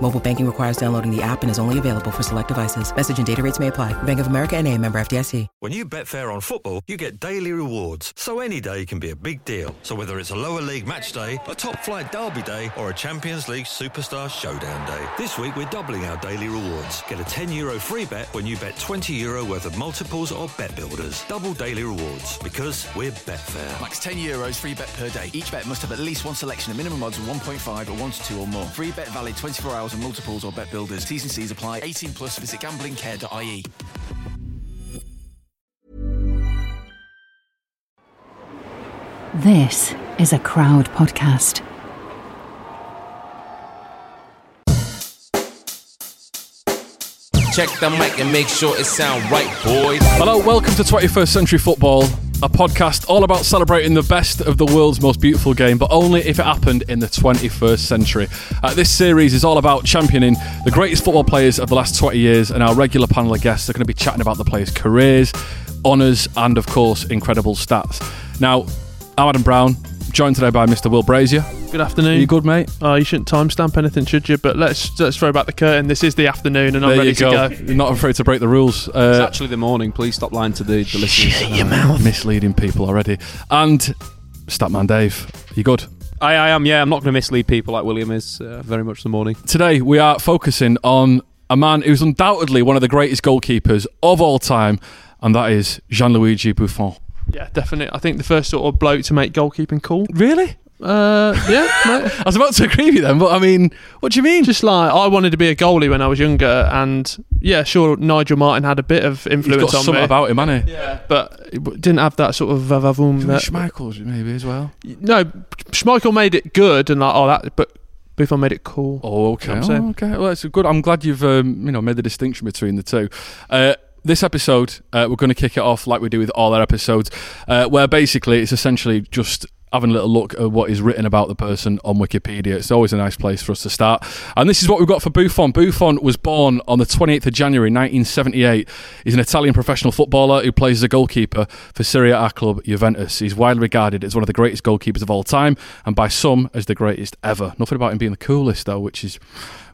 Mobile banking requires downloading the app and is only available for select devices. Message and data rates may apply. Bank of America and a member FDIC. When you bet fair on football, you get daily rewards. So any day can be a big deal. So whether it's a lower league match day, a top flight derby day, or a Champions League superstar showdown day. This week we're doubling our daily rewards. Get a 10 euro free bet when you bet 20 euro worth of multiples or bet builders. Double daily rewards because we're Betfair. Max 10 euros free bet per day. Each bet must have at least one selection of minimum odds of 1.5 or 1 to 2 or more. Free bet valid 24 hours on multiples or bet builders. T's and C's apply. 18 plus. Visit gamblingcare.ie. This is a crowd podcast. Check the mic and make sure it sound right, boys. Hello, welcome to 21st Century Football, a podcast all about celebrating the best of the world's most beautiful game, but only if it happened in the 21st century. Uh, this series is all about championing the greatest football players of the last 20 years, and our regular panel of guests are going to be chatting about the players' careers, honours, and of course, incredible stats. Now, I'm Adam Brown, joined today by Mr. Will Brazier. Good afternoon. Are you good, mate? Oh, you shouldn't timestamp anything, should you? But let's let's throw back the curtain. This is the afternoon, and I'm there ready you go. to go. You're not afraid to break the rules. It's Uh, actually the morning. Please stop lying to the, the listeners. shut your mouth. Misleading people already. And Statman Dave, you good? I, I am, yeah. I'm not going to mislead people like William is. Uh, very much the morning. Today we are focusing on a man who's undoubtedly one of the greatest goalkeepers of all time, and that is Gianluigi Buffon. Yeah, definitely. I think the first sort of bloke to make goalkeeping cool. Really? Uh, yeah, mate. I was about to agree with you then, but I mean, what do you mean? Just like I wanted to be a goalie when I was younger, and yeah, sure, Nigel Martyn had a bit of He's influence got on something me. about him, hasn't he? yeah, but it didn't have that sort of vavavoom. that- Schmeichel maybe as well. no, Schmeichel made it good, and like oh that, but Buffon made it cool. Oh, okay. You know Oh, okay. Well, it's good. I'm glad you've um, you know made the distinction between the two. Uh, this episode, uh, we're going to kick it off like we do with all our episodes, uh, where basically it's essentially just having a little look at what is written about the person on Wikipedia. It's always a nice place for us to start. And this is what we've got for Buffon. Buffon was born on the 28th of January 1978. He's an Italian professional footballer who plays as a goalkeeper for Serie A club Juventus. He's widely regarded as one of the greatest goalkeepers of all time and by some as the greatest ever. Nothing about him being the coolest though, which is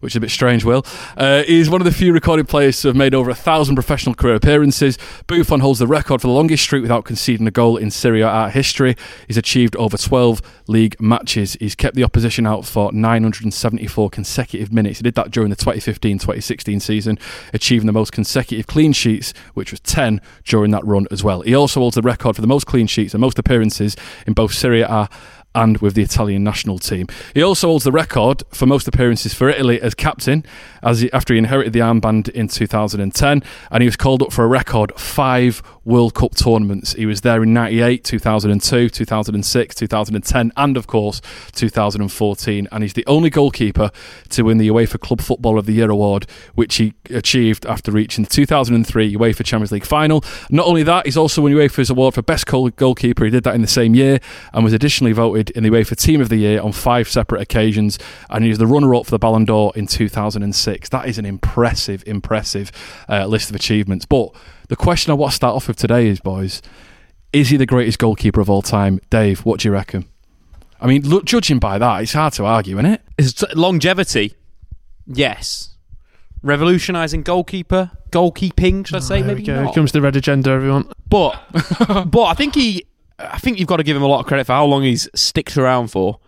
which is a bit strange, Will. Uh, he's one of the few recorded players to have made over a thousand professional career appearances. Buffon holds the record for the longest streak without conceding a goal in Serie A history. He's achieved over 12 league matches. He's kept the opposition out for 974 consecutive minutes. He did that during the 2015-2016 season, achieving the most consecutive clean sheets, which was 10 during that run as well. He also holds the record for the most clean sheets and most appearances in both Serie A and with the Italian national team. He also holds the record for most appearances for Italy as captain, as he, after he inherited the armband in 2010, and he was called up for a record five World Cup tournaments. He was there in 98, 2002, 2006, 2010, and of course 2014. And he's the only goalkeeper to win the UEFA Club Football of the Year award, which he achieved after reaching the 2003 UEFA Champions League final. Not only that, he's also won UEFA's award for best goal- goalkeeper. He did that in the same year and was additionally voted in the UEFA Team of the Year on five separate occasions. And he was the runner-up for the Ballon d'Or in 2006. That is an impressive, impressive uh, list of achievements. But the question I want to start off with today is, boys, Is he the greatest goalkeeper of all time? Dave, what do you reckon? I mean, look, judging by that, it's hard to argue, isn't it? Is it longevity? Yes. Revolutionising goalkeeper, goalkeeping, should I say? There Maybe we go. not. Here comes the red agenda, everyone. But but I think he I think you've got to give him a lot of credit for how long he's sticked around for.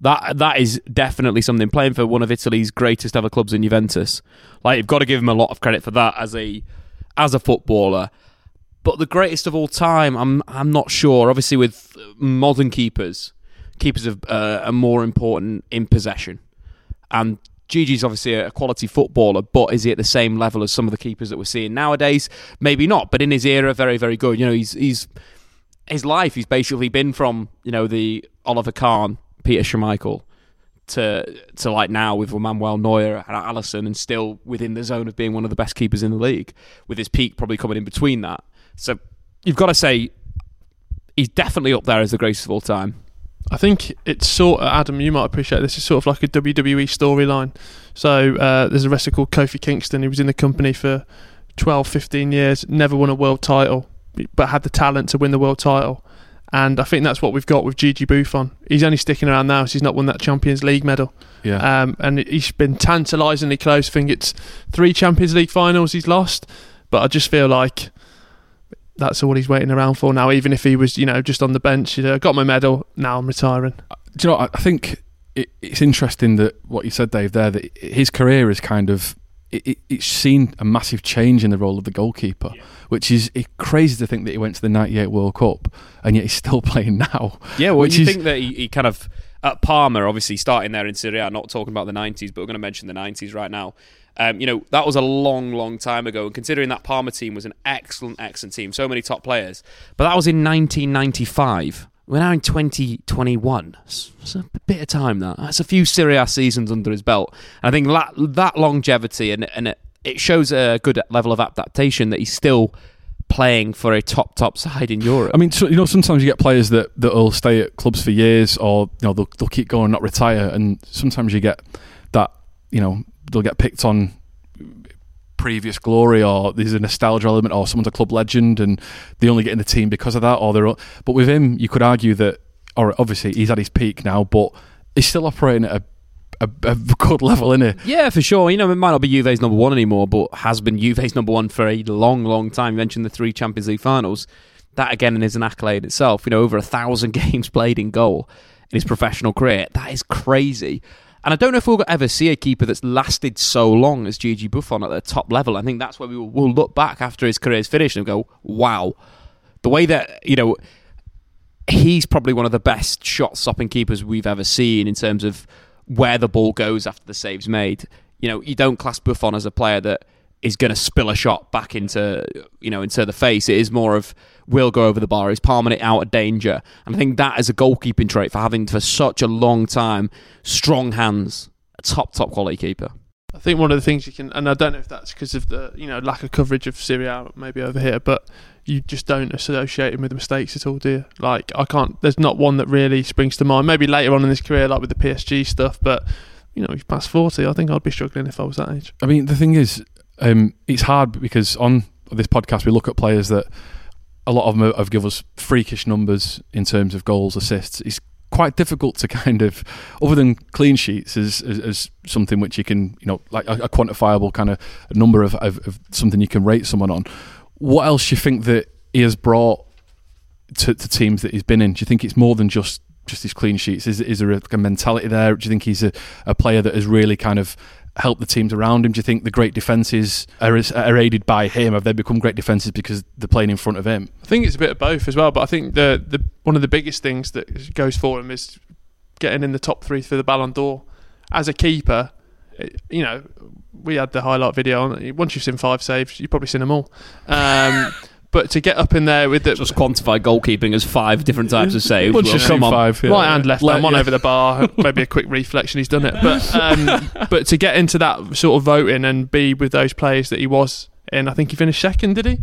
That that is definitely something. Playing for one of Italy's greatest ever clubs in Juventus, like you've got to give him a lot of credit for that as a as a footballer. But the greatest of all time, I'm I'm not sure. Obviously, with modern keepers, keepers are, uh, are more important in possession, and Gigi's obviously a quality footballer, but is he at the same level as some of the keepers that we're seeing nowadays? Maybe not, but in his era, very, very good. You know, he's he's his life. He's basically been from you know the Oliver Kahn, Peter Schmeichel, to to like now with Manuel Neuer and Alisson, and still within the zone of being one of the best keepers in the league. With his peak probably coming in between that, so you've got to say he's definitely up there as the greatest of all time. I think it's sort of Adam. You might appreciate this. It's sort of like a WWE storyline. So uh, there's a wrestler called Kofi Kingston. He was in the company for 12, 15 years. Never won a world title, but had the talent to win the world title. And I think that's what we've got with Gigi Buffon. He's only sticking around now, so he's not won that Champions League medal. Yeah. Um, and he's been tantalisingly close. I think it's three Champions League finals he's lost. But I just feel like that's all he's waiting around for now. Even if he was, you know, just on the bench, you know, got my medal. Now I'm retiring. do you know? I I think it, it's interesting that what you said, Dave, there that his career is kind of it, it, it's seen a massive change in the role of the goalkeeper, which is crazy to think that he went to the '98 World Cup and yet he's still playing now. Yeah, well, which you is, think that he, he kind of at Parma, obviously starting there in Serie A, not talking about the '90s, but we're going to mention the '90s right now. Um, you know, that was a long, long time ago, and considering that Parma team was an excellent, excellent team, so many top players, but that was in 1995. We're now in 2021. It's a bit of time. That that's a few Serie A seasons under his belt. And I think that, that longevity and and it, it shows a good level of adaptation that he's still playing for a top top side in Europe. I mean, so, you know, sometimes you get players that that will stay at clubs for years, or you know, they'll they'll keep going, not retire, and sometimes you get that, you know, they'll get picked on previous glory, or there's a nostalgia element, or someone's a club legend, and they only get in the team because of that, or they're. But with him, you could argue that, or obviously he's at his peak now, but he's still operating at a a, a good level, isn't it? Yeah, for sure. You know, it might not be Juve's number one anymore, but has been Juve's number one for a long, long time. You mentioned the three Champions League finals. That again is an accolade itself. You know, over a thousand games played in goal in his professional career. That is crazy. And I don't know if we'll ever see a keeper that's lasted so long as Gigi Buffon at the top level. I think that's where we will we'll look back after his career's finished and go, wow. The way that, you know, he's probably one of the best shot stopping keepers we've ever seen in terms of where the ball goes after the save's made. You know, you don't class Buffon as a player that is going to spill a shot back into you know into the face. It is more of will go over the bar, He's palming it out of danger, and I think that is a goalkeeping trait for having for such a long time strong hands, a top top quality keeper. I think one of the things you can, and I don't know if that's because of the you know lack of coverage of Serie A maybe over here, but you just don't associate him with mistakes at all, do you? Like I can't. There's not one that really springs to mind. Maybe later on in his career, like with the PSG stuff, but you know he's past forty. I think I'd be struggling if I was that age. I mean, the thing is, um, it's hard because on this podcast we look at players that a lot of them have given us freakish numbers in terms of goals, assists. It's quite difficult to kind of, other than clean sheets, as, as, as something which you can, you know, like a, a quantifiable kind of number of, of, of something you can rate someone on. What else do you think that he has brought to, to teams that he's been in? Do you think it's more than just just his clean sheets? Is is there a, a mentality there? Do you think he's a, a player that has really kind of helped the teams around him? Do you think the great defences are, are aided by him? Have they become great defences because they're playing in front of him? I think it's a bit of both as well. But I think the the one of the biggest things that goes for him is getting in the top three for the Ballon d'Or as a keeper. You know, we had the highlight video on. Once you've seen five saves, you've probably seen them all. Um, but to get up in there with the Just quantify goalkeeping as five different types of saves. Well, you've come on. five, yeah. right hand, left Let- hand, one yeah. over the bar, maybe a quick reflection, he's done it. But um, but to get into that sort of voting and be with those players that he was in, I think he finished second, did he?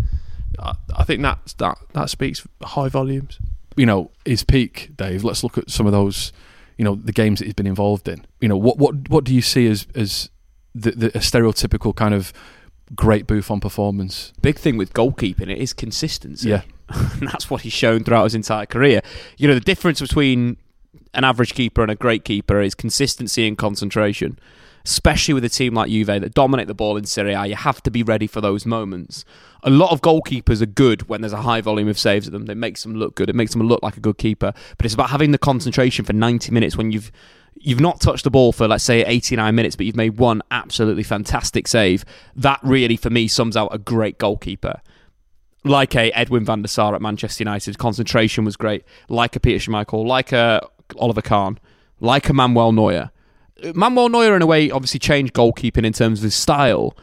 I, I think that that that speaks high volumes. you know his peak, Dave. Let's look at some of those, you know, the games that he's been involved in. You know, what what what do you see as as the, the a stereotypical kind of great Buffon performance. Big thing with goalkeeping it is consistency. Yeah. and that's what he's shown throughout his entire career. You know, the difference between an average keeper and a great keeper is consistency and concentration. Especially with a team like Juve that dominate the ball in Serie A, you have to be ready for those moments. A lot of goalkeepers are good when there's a high volume of saves at them. It makes them look good. It makes them look like a good keeper. But it's about having the concentration for 90 minutes when you've you've not touched the ball for let's say 89 minutes but you've made one absolutely fantastic save. That really for me sums out a great goalkeeper. Like a Edwin van der Sar at Manchester United concentration was great. Like a Peter Schmeichel like a Oliver Kahn like a Manuel Neuer. Manuel Neuer in a way obviously changed goalkeeping in terms of his style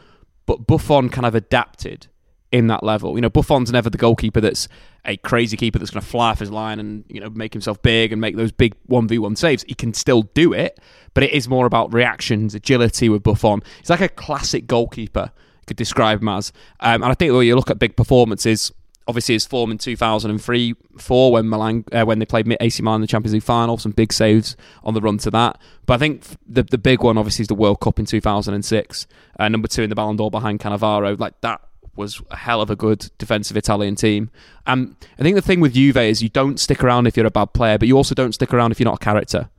but Buffon kind of adapted in that level. You know, Buffon's never the goalkeeper that's a crazy keeper that's going to fly off his line and you know make himself big and make those big one v one saves. He can still do it, but it is more about reactions, agility with Buffon. He's like a classic goalkeeper. You could describe him as, um, and I think when you look at big performances. Obviously, his form in 2003 4 when Milan, uh, when they played AC Milan in the Champions League final, some big saves on the run to that. But I think the the big one, obviously, is the World Cup in 2006. Uh, number two in the Ballon d'Or behind Cannavaro. Like that was a hell of a good defensive Italian team. And I think the thing with Juve is you don't stick around if you're a bad player, but you also don't stick around if you're not a character.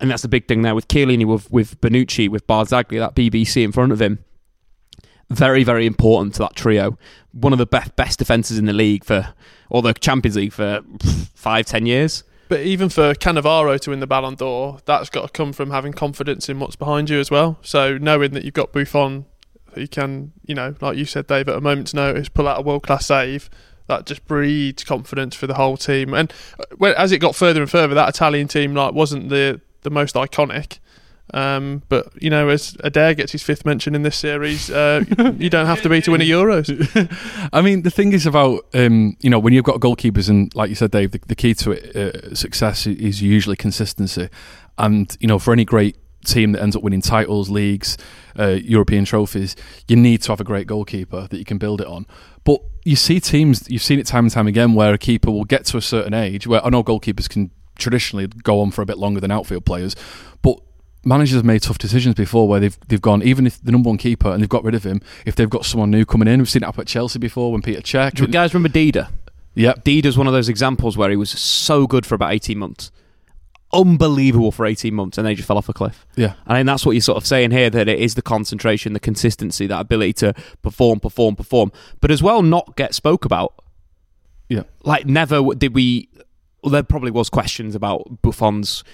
And that's the big thing there with Chiellini, with, with Bonucci, with Barzagli, that BBC in front of him. Very, very important to that trio. One of the best best defences in the league for, or the Champions League for five, ten years. But even for Cannavaro to win the Ballon d'Or, that's got to come from having confidence in what's behind you as well. So knowing that you've got Buffon who can, you know, like you said, Dave, at a moment's notice, pull out a world class save. That just breeds confidence for the whole team. And when, as it got further and further, that Italian team like wasn't the the most iconic. Um, but you know, as Eder gets his fifth mention in this series, uh, you don't have to be to win a Euros. I mean, the thing is about um, you know when you've got goalkeepers, and like you said, Dave, the, the key to it, uh, success is usually consistency. And you know, for any great team that ends up winning titles, leagues, uh, European trophies, you need to have a great goalkeeper that you can build it on. But you see teams, you've seen it time and time again, where a keeper will get to a certain age. Where I know goalkeepers can traditionally go on for a bit longer than outfield players, but managers have made tough decisions before where they've they've gone even if the number one keeper and they've got rid of him if they've got someone new coming in. We've seen it up at Chelsea before when Peter Cech. Do you guys remember Dida? Yeah, Dida's one of those examples where he was so good for about eighteen months unbelievable for 18 months and they just fell off a cliff. Yeah. I mean, that's what you're sort of saying here that it is the concentration, the consistency, that ability to perform, perform, perform, but as well not get spoke about. Yeah. Like, never did we. Well, there probably was questions about Buffon's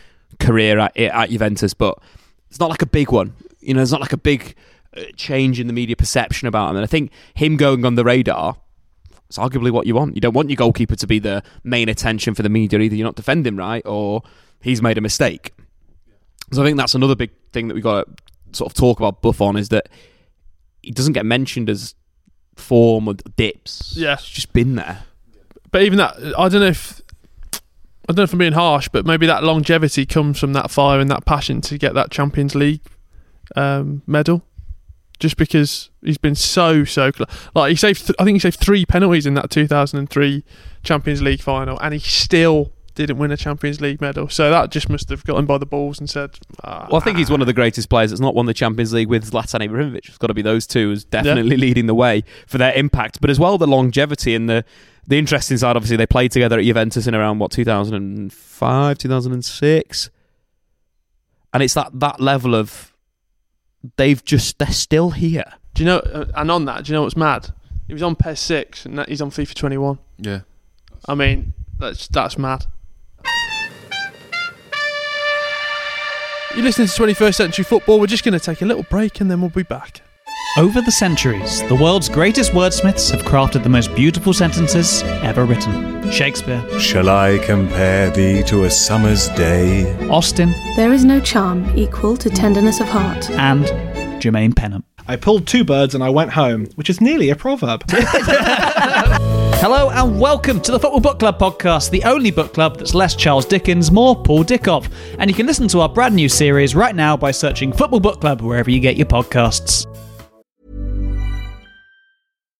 career at, at Juventus, but it's not like a big one. You know, it's not like a big uh, change in the media perception about him. And I think him going on the radar it's arguably what you want. You don't want your goalkeeper to be the main attention for the media. Either you're not defending right or he's made a mistake. So I think that's another big thing that we've got to sort of talk about Buffon is that he doesn't get mentioned as form or dips. Yeah. It's just been there. But even that, I don't know if. I don't know if I'm being harsh, but maybe that longevity comes from that fire and that passion to get that Champions League um, medal. Just because he's been so so close. Like he saved, th- I think he saved three penalties in that 2003 Champions League final, and he still didn't win a Champions League medal. So that just must have got him by the balls and said. Ah, Well, I think he's one of the greatest players that's not won the Champions League with Zlatan Ibrahimovic. It's got to be those two as definitely leading the way for their impact, but as well the longevity and the the interesting side. Obviously, they played together at Juventus in around what 2005, 2006, and it's that that level of they've just they're still here. Do you know? Uh, and on that, do you know what's mad? He was on PES six, and he's on FIFA 21. Yeah. I mean, that's that's mad. You're listening to 21st Century Football. We're just going to take a little break, and then we'll be back. Over the centuries, the world's greatest wordsmiths have crafted the most beautiful sentences ever written. Shakespeare, Shall I compare thee to a summer's day? Austen, There is no charm equal to tenderness of heart. and Jermaine Pennant. I pulled two birds and I went home, which is nearly a proverb. Hello and welcome to the Football Book Club podcast, the only book club that's less Charles Dickens, more Paul Dickov. And you can listen to our brand new series right now by searching Football Book Club wherever you get your podcasts.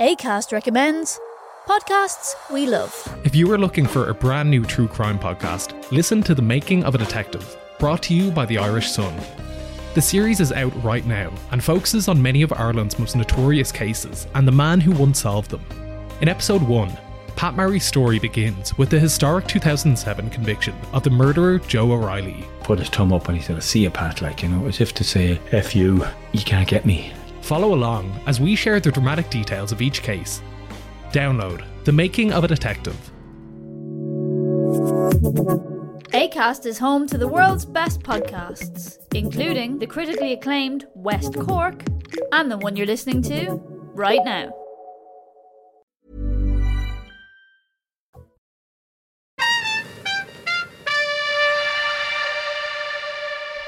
ACAST recommends podcasts we love. If you are looking for a brand new true crime podcast, listen to The Making of a Detective, brought to you by the Irish Sun. The series is out right now and focuses on many of Ireland's most notorious cases and the man who once solved them. In episode 1, Pat Murray's story begins with the historic 2007 conviction of the murderer Joe O'Reilly. Put his thumb up and he said, to See you, Pat, like, you know, as if to say, F you, you can't get me. Follow along as we share the dramatic details of each case. Download The Making of a Detective. ACAST is home to the world's best podcasts, including the critically acclaimed West Cork and the one you're listening to right now.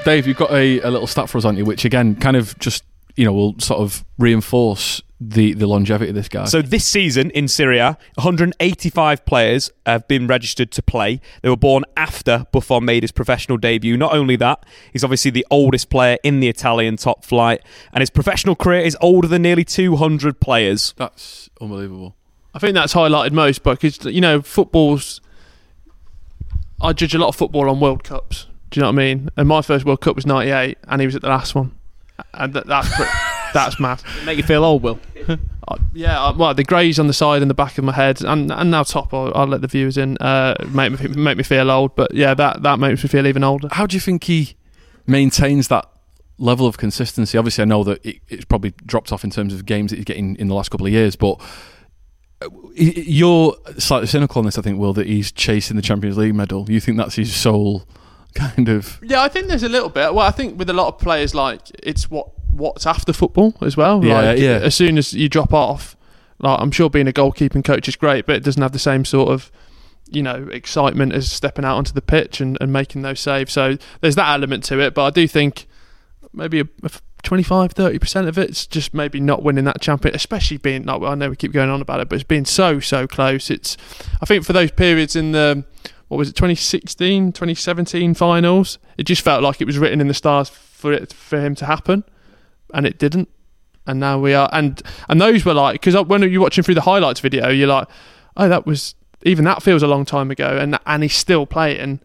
Dave, you've got a, a little stat for us, on you, which again kind of just you know will sort of reinforce the the longevity of this guy. So this season in Serie A, 185 players have been registered to play. They were born after Buffon made his professional debut. Not only that, he's obviously the oldest player in the Italian top flight, and his professional career is older than nearly 200 players. That's unbelievable. I think that's highlighted most because you know football's. I judge a lot of football on World Cups. Do you know what I mean? And my first World Cup was '98, and he was at the last one, and that, that's pretty, that's mad. Make you feel old, Will? Uh, yeah, uh, well, the greys on the side and the back of my head, and and now top. I'll, I'll let the viewers in. Uh, make me make me feel old, but yeah, that that makes me feel even older. How do you think he maintains that level of consistency? Obviously, I know that it, it's probably dropped off in terms of games that he's getting in the last couple of years, but uh, you're slightly cynical on this. I think, Will, that he's chasing the Champions League medal. You think that's his sole kind of? Yeah, I think there's a little bit. Well, I think with a lot of players, like it's what what's after football as well. Yeah, like, yeah. As soon as you drop off, like I'm sure being a goalkeeping coach is great, but it doesn't have the same sort of you know excitement as stepping out onto the pitch and, and making those saves. So there's that element to it. But I do think maybe a, a 25 30% of it's just maybe not winning that champion especially being like well, I know we keep going on about it but it's been so so close it's I think for those periods in the what was it 2016 2017 finals? It just felt like it was written in the stars for it for him to happen and it didn't. And now we are and and those were like because when you're watching through the highlights video you're like oh that was even that feels a long time ago and and he's still playing.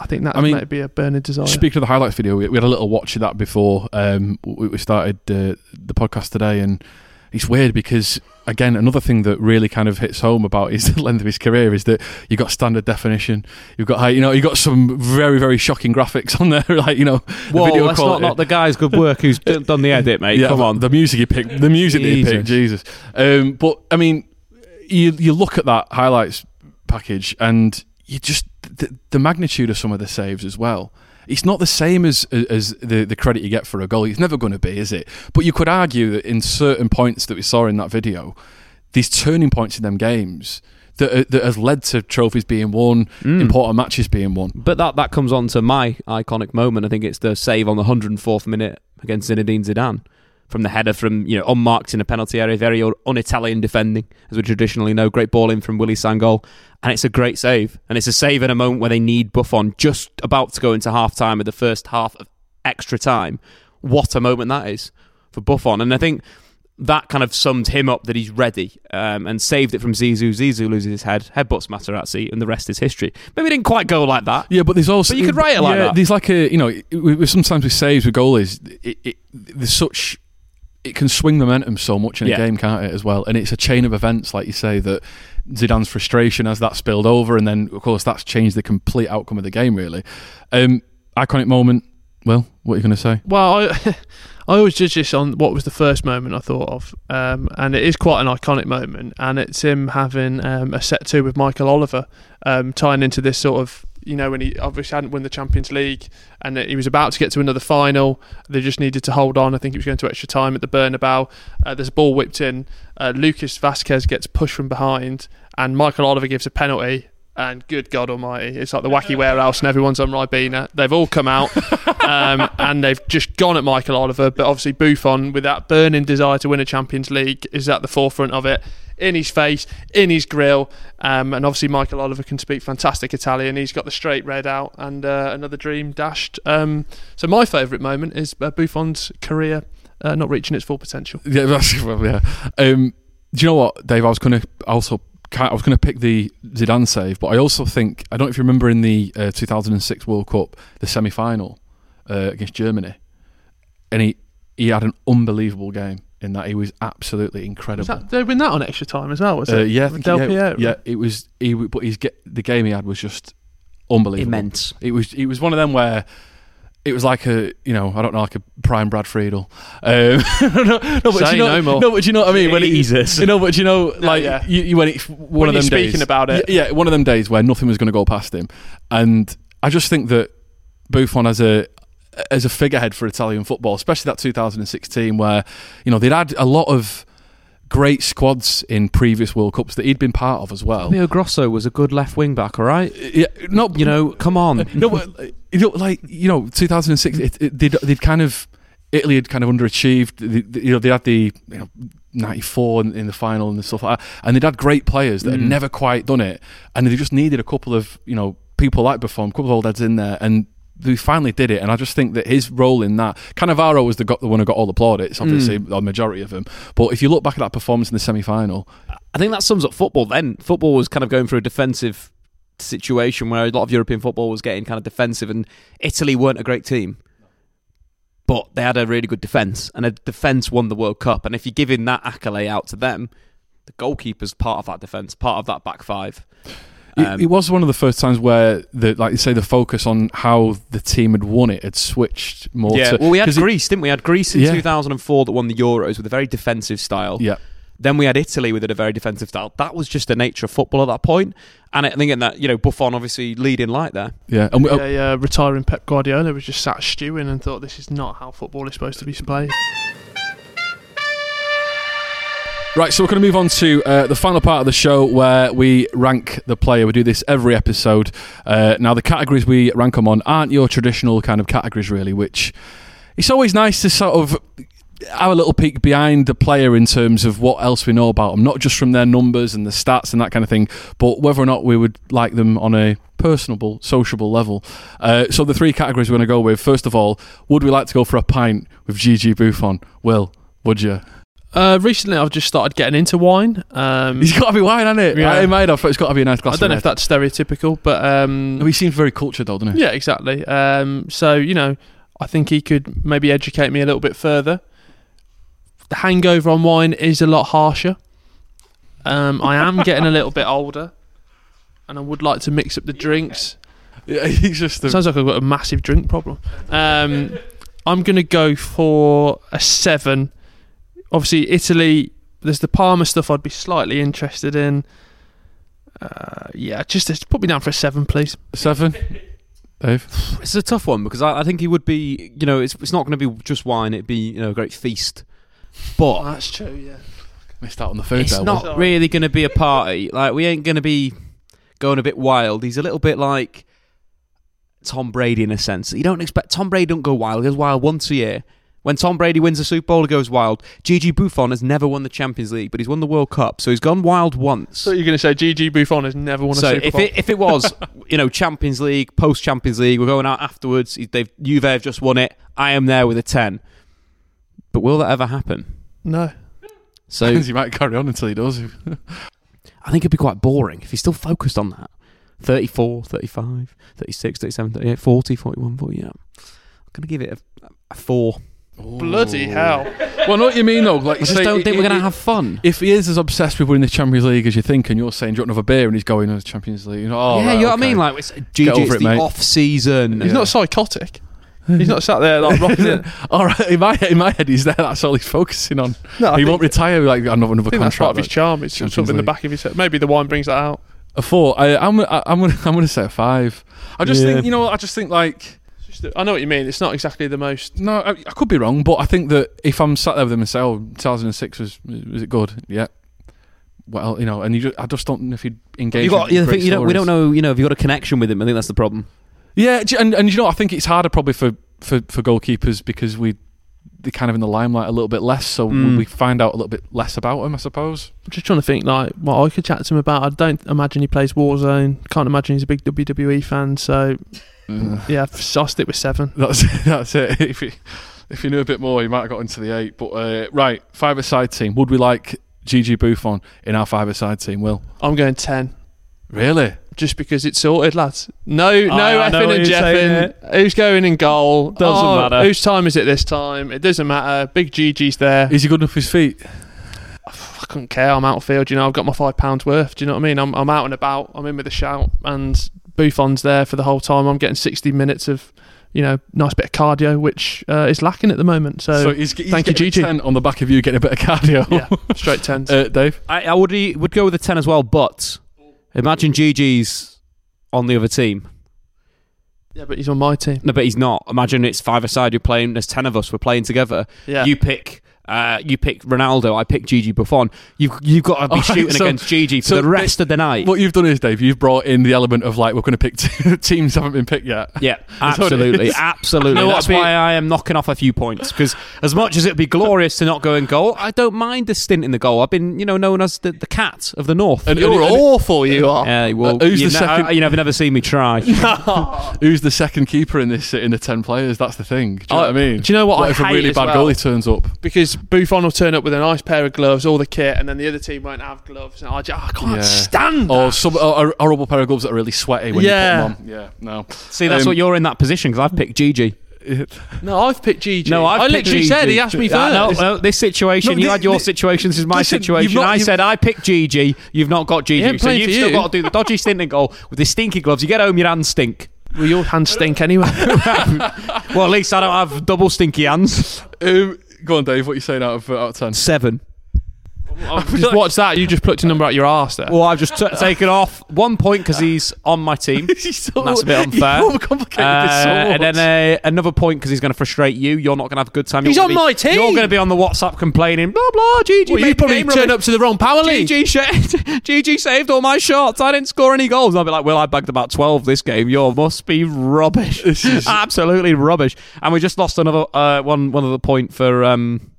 I think that I mean, might be a burning desire. Speaking of the highlights video, we, we had a little watch of that before um, we, we started uh, the podcast today, and it's weird because again, another thing that really kind of hits home about his length of his career is that you've got standard definition, you've got you know you got some very very shocking graphics on there, like you know, Whoa, video that's quality. not, not the guy's good work who's done the edit, mate. Yeah, Come on. the music you picked, the music that you picked, Jesus. Um, but I mean, you you look at that highlights package and you just the, the magnitude of some of the saves as well. It's not the same as as the, the credit you get for a goal. It's never going to be, is it? But you could argue that in certain points that we saw in that video, these turning points in them games that that has led to trophies being won, Mm. important matches being won. But that, that comes on to my iconic moment. I think it's the save on the 104th minute against Zinedine Zidane from the header from you know unmarked in a penalty area, very un-Italian defending as we traditionally know. Great ball in from Willy Sagnol, and it's a great save. And it's a save in a moment where they need Buffon just about to go into half time of the first half of extra time. What a moment that is for Buffon, and I think. That kind of summed him up that he's ready um, and saved it from Zizou. Zizou loses his head, headbutts Materazzi, and the rest is history. Maybe it didn't quite go like that. Yeah, but there's also But you could write it like yeah, that. There's like a you know, sometimes with saves with goalies, it, it, there's such it can swing momentum so much in a game, can't it? As well, and it's a chain of events, like you say, that Zidane's frustration as that spilled over, and then of course that's changed the complete outcome of the game. Really, um, iconic moment. Well, what are you going to say? Well, I, I always judge this on what was the first moment I thought of, um, and it is quite an iconic moment, and it's him having um, a set two with Michael Oliver, um, tying into this sort of you know, when he obviously hadn't won the Champions League and that he was about to get to another final. They just needed to hold on. I think he was going to extra time at the Bernabeu. Uh, there's a ball whipped in. Uh, Lucas Vázquez gets pushed from behind, and Michael Oliver gives a penalty. And good God Almighty, it's like the wacky warehouse, and everyone's on Ribena. They've all come out, um, and they've just gone at Michael Oliver. But obviously, Buffon, with that burning desire to win a Champions League, is at the forefront of it in his face, in his grill. Um, and obviously, Michael Oliver can speak fantastic Italian. He's got the straight red out and uh, another dream dashed. Um, so, my favourite moment is uh, Buffon's career uh, not reaching its full potential. Yeah, that's, well, yeah. Um, do you know what, Dave? I was going to also. I was going to pick the Zidane save, but I also think I don't know if you remember in the uh, 2006 World Cup, the semi-final uh, against Germany, and he he had an unbelievable game in that he was absolutely incredible. Was that, did they win that on extra time as well? Was Uh, it? yeah, I think- Del yeah, Piero. yeah, it was. He, but he's get the game he had was just unbelievable, Immense. It was. It was one of them where it was like a, you know, I don't know, like a prime Brad Friedel. Um, no, no, but Say you know, no more. No, but do you know what I mean? When it- Jesus. you know, but do you know, like yeah. you, you when it's one When of you're them speaking days, about it. yeah, yeah, one of them days where nothing was going to go past him, and I just think that Buffon as a as a figurehead for Italian football, especially that 2016, where you know they'd had a lot of great squads in previous World Cups that he'd been part of as well. Fabio Grosso was a good left wing back, all right? Yeah, no, You know, come on. no, but, you know, like you know, 2006, it, it, they'd, they'd kind of Italy had kind of underachieved. They, they- you know, they had the you know 94 in, in the final and stuff like that, and they'd had great players that had Mm. never quite done it, and they just needed a couple of you know people like Buffon, a couple of old heads in there, and. They finally did it, and I just think that his role in that Cannavaro was the, got, the one who got all the plaudits, obviously, Mm. the majority of them. But if you look back at that performance in the semi final, I think that sums up football then. Football was kind of going through a defensive situation where a lot of European football was getting kind of defensive, and Italy weren't a great team. But they had a really good defence, and a defence won the World Cup. And if you're giving that accolade out to them, the goalkeeper's part of that defence, part of that back five. It, Um, it was one of the first times where the like you say the focus on how the team had won it had switched more. yeah, to, well, we had 'cause it- Greece, didn't we? We had Greece in Yeah. 2004 that won the Euros with a very defensive style. Yeah. Then we had Italy with a very defensive style. That was just the nature of football at that point. And I think in that, you know, Buffon obviously leading light there. yeah, and we, Yeah, yeah, retiring Pep Guardiola was just sat stewing and thought this is not how football is supposed to be played. Right, so we're going to move on to uh, the final part of the show where we rank the player. We do this every episode. Uh, now, the categories we rank them on aren't your traditional kind of categories, really, which it's always nice to sort of have a little peek behind the player in terms of what else we know about them, not just from their numbers and the stats and that kind of thing, but whether or not we would like them on a personable, sociable level. Uh, so, the three categories we're going to go with first of all, would we like to go for a pint with Gigi Buffon? Will, would you? Uh, recently, I've just started getting into wine. Um, It's got to be wine, hasn't it? Yeah. I made off. It's got to be a nice glass. I don't know of if that's stereotypical, but um, He seems very cultured, though, doesn't he? yeah, exactly. Um, so you know, I think he could maybe educate me a little bit further. The hangover on wine is a lot harsher. Um, I am getting a little bit older, and I would like to mix up the drinks. Yeah, he's just. A, Sounds like I've got a massive drink problem. Um, I'm going to go for a seven. Obviously, Italy. There's the Parma stuff I'd be slightly interested in. Uh, yeah, just, just put me down for a seven, please. seven. Dave. It's a tough one because I, I think he would be, you know, it's, it's not going to be just wine, it'd be, you know, a great feast. But That's true. Yeah. Missed out on the food it's there. not Will. really going to be a party. Like, we ain't going to be going a bit wild. He's a little bit like Tom Brady in a sense. You don't expect Tom Brady don't go wild. He goes wild once a year. When Tom Brady wins a Super Bowl, he goes wild. Gigi Buffon has never won the Champions League, but he's won the World Cup, so he's gone wild once. So you're going to say Gigi Buffon has never won a So Super if Bowl? it, if it was, you know, Champions League, post Champions League, we're going out afterwards. They've Juve have just won it. I am there with a ten. But will that ever happen? no. So he might carry on until he does. I think it'd be quite boring if he's still focused on that. 34, 35, 36, 37, 38, 40, 41, 40. Yeah. I'm going to give it a, a four. Bloody hell. well, I know what you mean, though. Like, I just say, don't think i- we're going i- to have fun. If he is as obsessed with winning the Champions League as you think, and you're saying, "Do you want another beer?" and he's going, "Oh, the Champions League," you know, oh, yeah, right, you know what I okay. mean? Like, it's, Gigi, over it's it, the mate. off season. He's not psychotic. He's not sat there like rocking it. All right, in my in my head, he's there. That's all he's focusing on. No, I he think- won't retire. Like another another I think that's contract. part of his like charm. It's Champions sort of in the League. back of his head. Maybe the wine brings that out. A four. I, I'm I, I'm gonna I'm gonna say a five. I just Yeah. think you know I just think like I know what you mean. It's not exactly the most. no I, I could be wrong, but I think that if I'm sat there with them and say, "Oh, 2006 was was it good?" Yeah. Well, you know, and you just, I just don't know if you'd engage. You got. Yeah, thing, you don't, we don't know. You know, if you got a connection with him, I think that's the problem. Yeah, and and you know, I think it's harder probably for for for goalkeepers because we they're kind of in the limelight a little bit less, so Mm. we, we find out a little bit less about them, I suppose. I'm just trying to think like what I could chat to him about. I don't imagine he plays Warzone. Can't imagine he's a big WWE fan. So yeah, f- I'll stick with seven. That's that's it. If you if you knew a bit more, you might have got into the eight. But uh, right, five side team. Would we like Gigi Buffon in our five side team? Will I'm going ten. really? Just because it's sorted, lads. No, no I know effing what and you're jeffing. Who's going in goal? Doesn't Oh, matter. Whose time is it this time? It doesn't matter. Big Gigi's there. Is he good enough for his feet? I couldn't care. I'm out of field. You know, I've got my five pounds worth. Do you know what I mean? I'm, I'm out and about. I'm in with a shout, and Buffon's there for the whole time. I'm getting 60 minutes of, you know, nice bit of cardio, which uh, is lacking at the moment. So, he's, he's thank you, getting a Gigi. 10 on the back of you getting a bit of cardio. Yeah, straight tens. uh, Dave. I, I would would go with a ten as well, but imagine GG's on the other team. yeah, but he's on my team. No, but he's not. Imagine it's five aside. You're playing. There's ten of us. We're playing together. Yeah. You pick. Uh, you pick Ronaldo. I pick Gigi Buffon. You've you've got to be All right, shooting so- against Gigi for so the rest of the night. What you've done is, Dave, you've brought in the element of like we're going to pick t- teams haven't been picked yet. Yeah, what absolutely, absolutely. You know That's why I am knocking off a few points because as much as it'd be glorious to not go in goal, I don't mind the stint in the goal. I've been, you know, known as the, the cat of the north. And- You're and- and- awful, you are. Yeah, well, Uh, who's you, the ne- second- I- you know, have never seen me try. Who's the second keeper in this in the ten players? That's the thing. Do you know what I mean? do you know what I if a really bad well? goalie turns up? because Buffon will turn up with a nice pair of gloves, all the kit, and then the other team won't have gloves. And I, just, I can't Yeah. stand Or that. some or, a horrible pair of gloves that are really sweaty when Yeah. you put them on. Yeah, no. See, that's Um, what you're in that position because I've picked Gigi. No, I've picked Gigi. No, I've I literally Gigi. said he asked me Uh, no, first. no, this situation, No, you had your thi- situation. This is my listen, situation. not- I said I picked Gigi. You've not got Gigi, so you've still you. got to do the dodgy stint in goal with the stinky gloves. You get home, your hands stink. Well, your hands stink anyway. well, at least I don't have double stinky hands. Um, go on, Dave. What are you saying out of uh, out of ten? Seven. I've just watched that. You just plucked a number out your arse there. Well, I've just t- taken off one point because he's on my team. so, That's a bit unfair. You overcomplicated this so Uh, and then uh, another point because he's going to frustrate you. You're not going to have a good time. You're He's on be- my team. You're going to be on the WhatsApp complaining, blah blah. Gigi, well, you probably game turned rubbish. up to the wrong power league. GG, sh- GG saved all my shots. I didn't score any goals. And I'll be like, well, I bagged about 12 this game. You must be rubbish. This is- Absolutely rubbish. And we just lost another uh, one, one other point for. Um,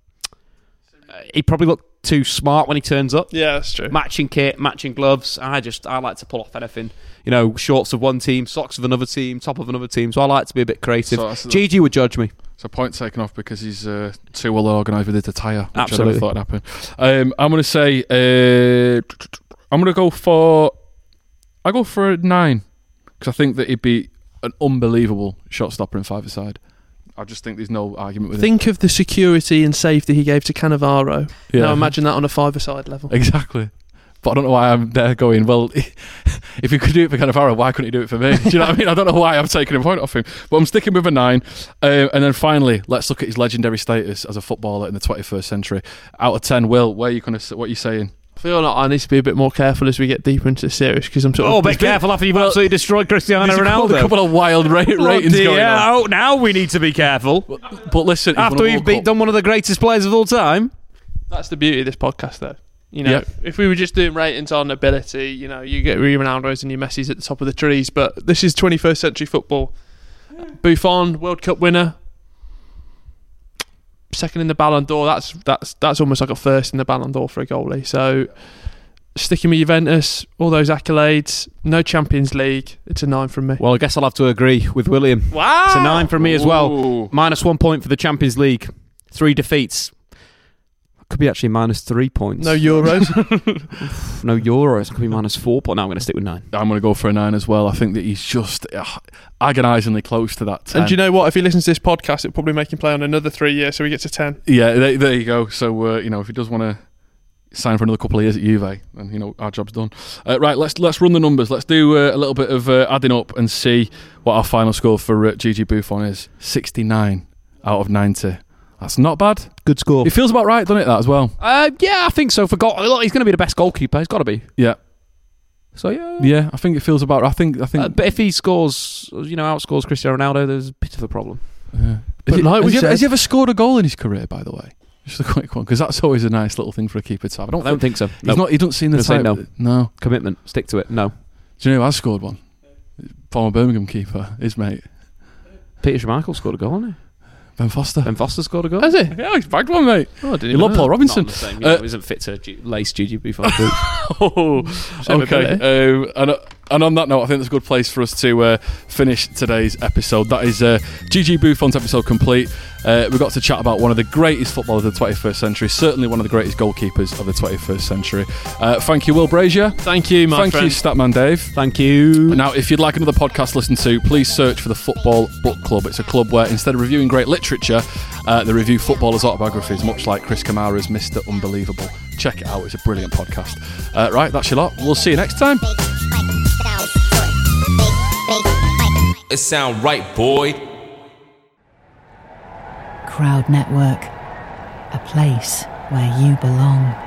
uh, he probably looked too smart when he turns up. Yeah, that's true. Matching kit, matching gloves. I just, I like to pull off anything. You know, shorts of one team, socks of another team, top of another team. So I like to be a bit creative. So that's the- GG would judge me. So point taken off because he's uh, too well organised with his attire. Which Absolutely. I never thought would happen. Um, I'm going to say uh, I'm going to go for I go for a nine because I think that he'd be an unbelievable shot stopper in five aside. I just think there's no argument with Think of the security and safety he gave to Cannavaro. Yeah. Now imagine that on a five-a-side level. Exactly. But I don't know why I'm there going, well, if he could do it for Cannavaro, why couldn't he do it for me? Do you know what I mean? I don't know why I'm taking a point off him. But I'm sticking with a nine. Uh, and then finally, let's look at his legendary status as a footballer in the 21st century. Out of 10, Will, where are you gonna, what are you saying? I feel like I need to be a bit more careful as we get deeper into the series because I'm sort of. Oh, be careful after you've absolutely destroyed Cristiano There's Ronaldo. a couple of wild ra- ratings dear. going on. Oh, now we need to be careful. But listen, After we've beat, done one of the greatest players of all time. That's the beauty of this podcast, though. You know, Yeah. if we were just doing ratings on ability, you know, you get your Ronaldo's and your Messi's at the top of the trees. But this is 21st century football. Buffon, World Cup winner, second in the Ballon d'Or. That's that's that's almost like a first in the Ballon d'Or for a goalie. So sticking with Juventus, all those accolades, no Champions League. It's a nine from me. Well, I guess I'll have to agree with William. Wow, It's a nine from me as well. Ooh. Minus one point for the Champions League. Three defeats. Could be actually minus three points. No Euros. no Euros. Could be minus four, but now I'm going to stick with nine. I'm going to go for a nine as well. I think that he's just uh, agonisingly close to that 10. and do you know what? If he listens to this podcast, it'll probably make him play on another three years, so he gets a ten. Yeah, there, there you go. So uh, you know, if he does want to sign for another couple of years at Juve, then you know our job's done. Uh, right, let's let's run the numbers. Let's do uh, a little bit of uh, adding up and see what our final score for uh, Gigi Buffon is. Sixty-nine out of ninety. That's not bad. Good score. It feels about right, doesn't it? That as well. Uh, yeah, I think so. For goal, look, he's going to be the best goalkeeper. He's got to be. Yeah. So yeah, Yeah, I think it feels about. I think. I think. Uh, but if he scores, you know, outscores Cristiano Ronaldo, there's a bit of a problem. yeah. But Has he- like we has, he ever, said- has he ever scored a goal in his career? By the way, just a quick one because that's always a nice little thing for a keeper to have. I don't, I don't think so. He's No. not. He doesn't seem the Gonna say type. no. no. Commitment. Stick to it. No. Do you know who has scored one? Former Birmingham keeper, his mate Peter Schmeichel scored a goal, hasn't Ben Foster. he? Ben Foster scored a goal. Has he? Yeah, he's bagged one, mate. Oh, I didn't You love know Paul that. Robinson. Not the same, you Uh, know, isn't fit to lace GG before oh, Same okay. Um, and, uh, and on that note, I think that's a good place for us to uh, finish today's episode. That is uh, GG Buffon's episode complete. Uh, we got to chat about one of the greatest footballers of the 21st century, certainly one of the greatest goalkeepers of the 21st century. Uh, thank you, Will Brazier. Thank you, my Thank friend. you, Statman Dave. Thank you. Now, if you'd like another podcast to listen to, please search for the Football Book Club. It's a club where instead of reviewing great literature, uh, they review footballers' autobiographies, much like Chris Kamara's Mr. Unbelievable. Check it out, it's a brilliant podcast. Uh, right, that's your lot. We'll see you next time. It sound right, boy. Crowd Network, a place where you belong.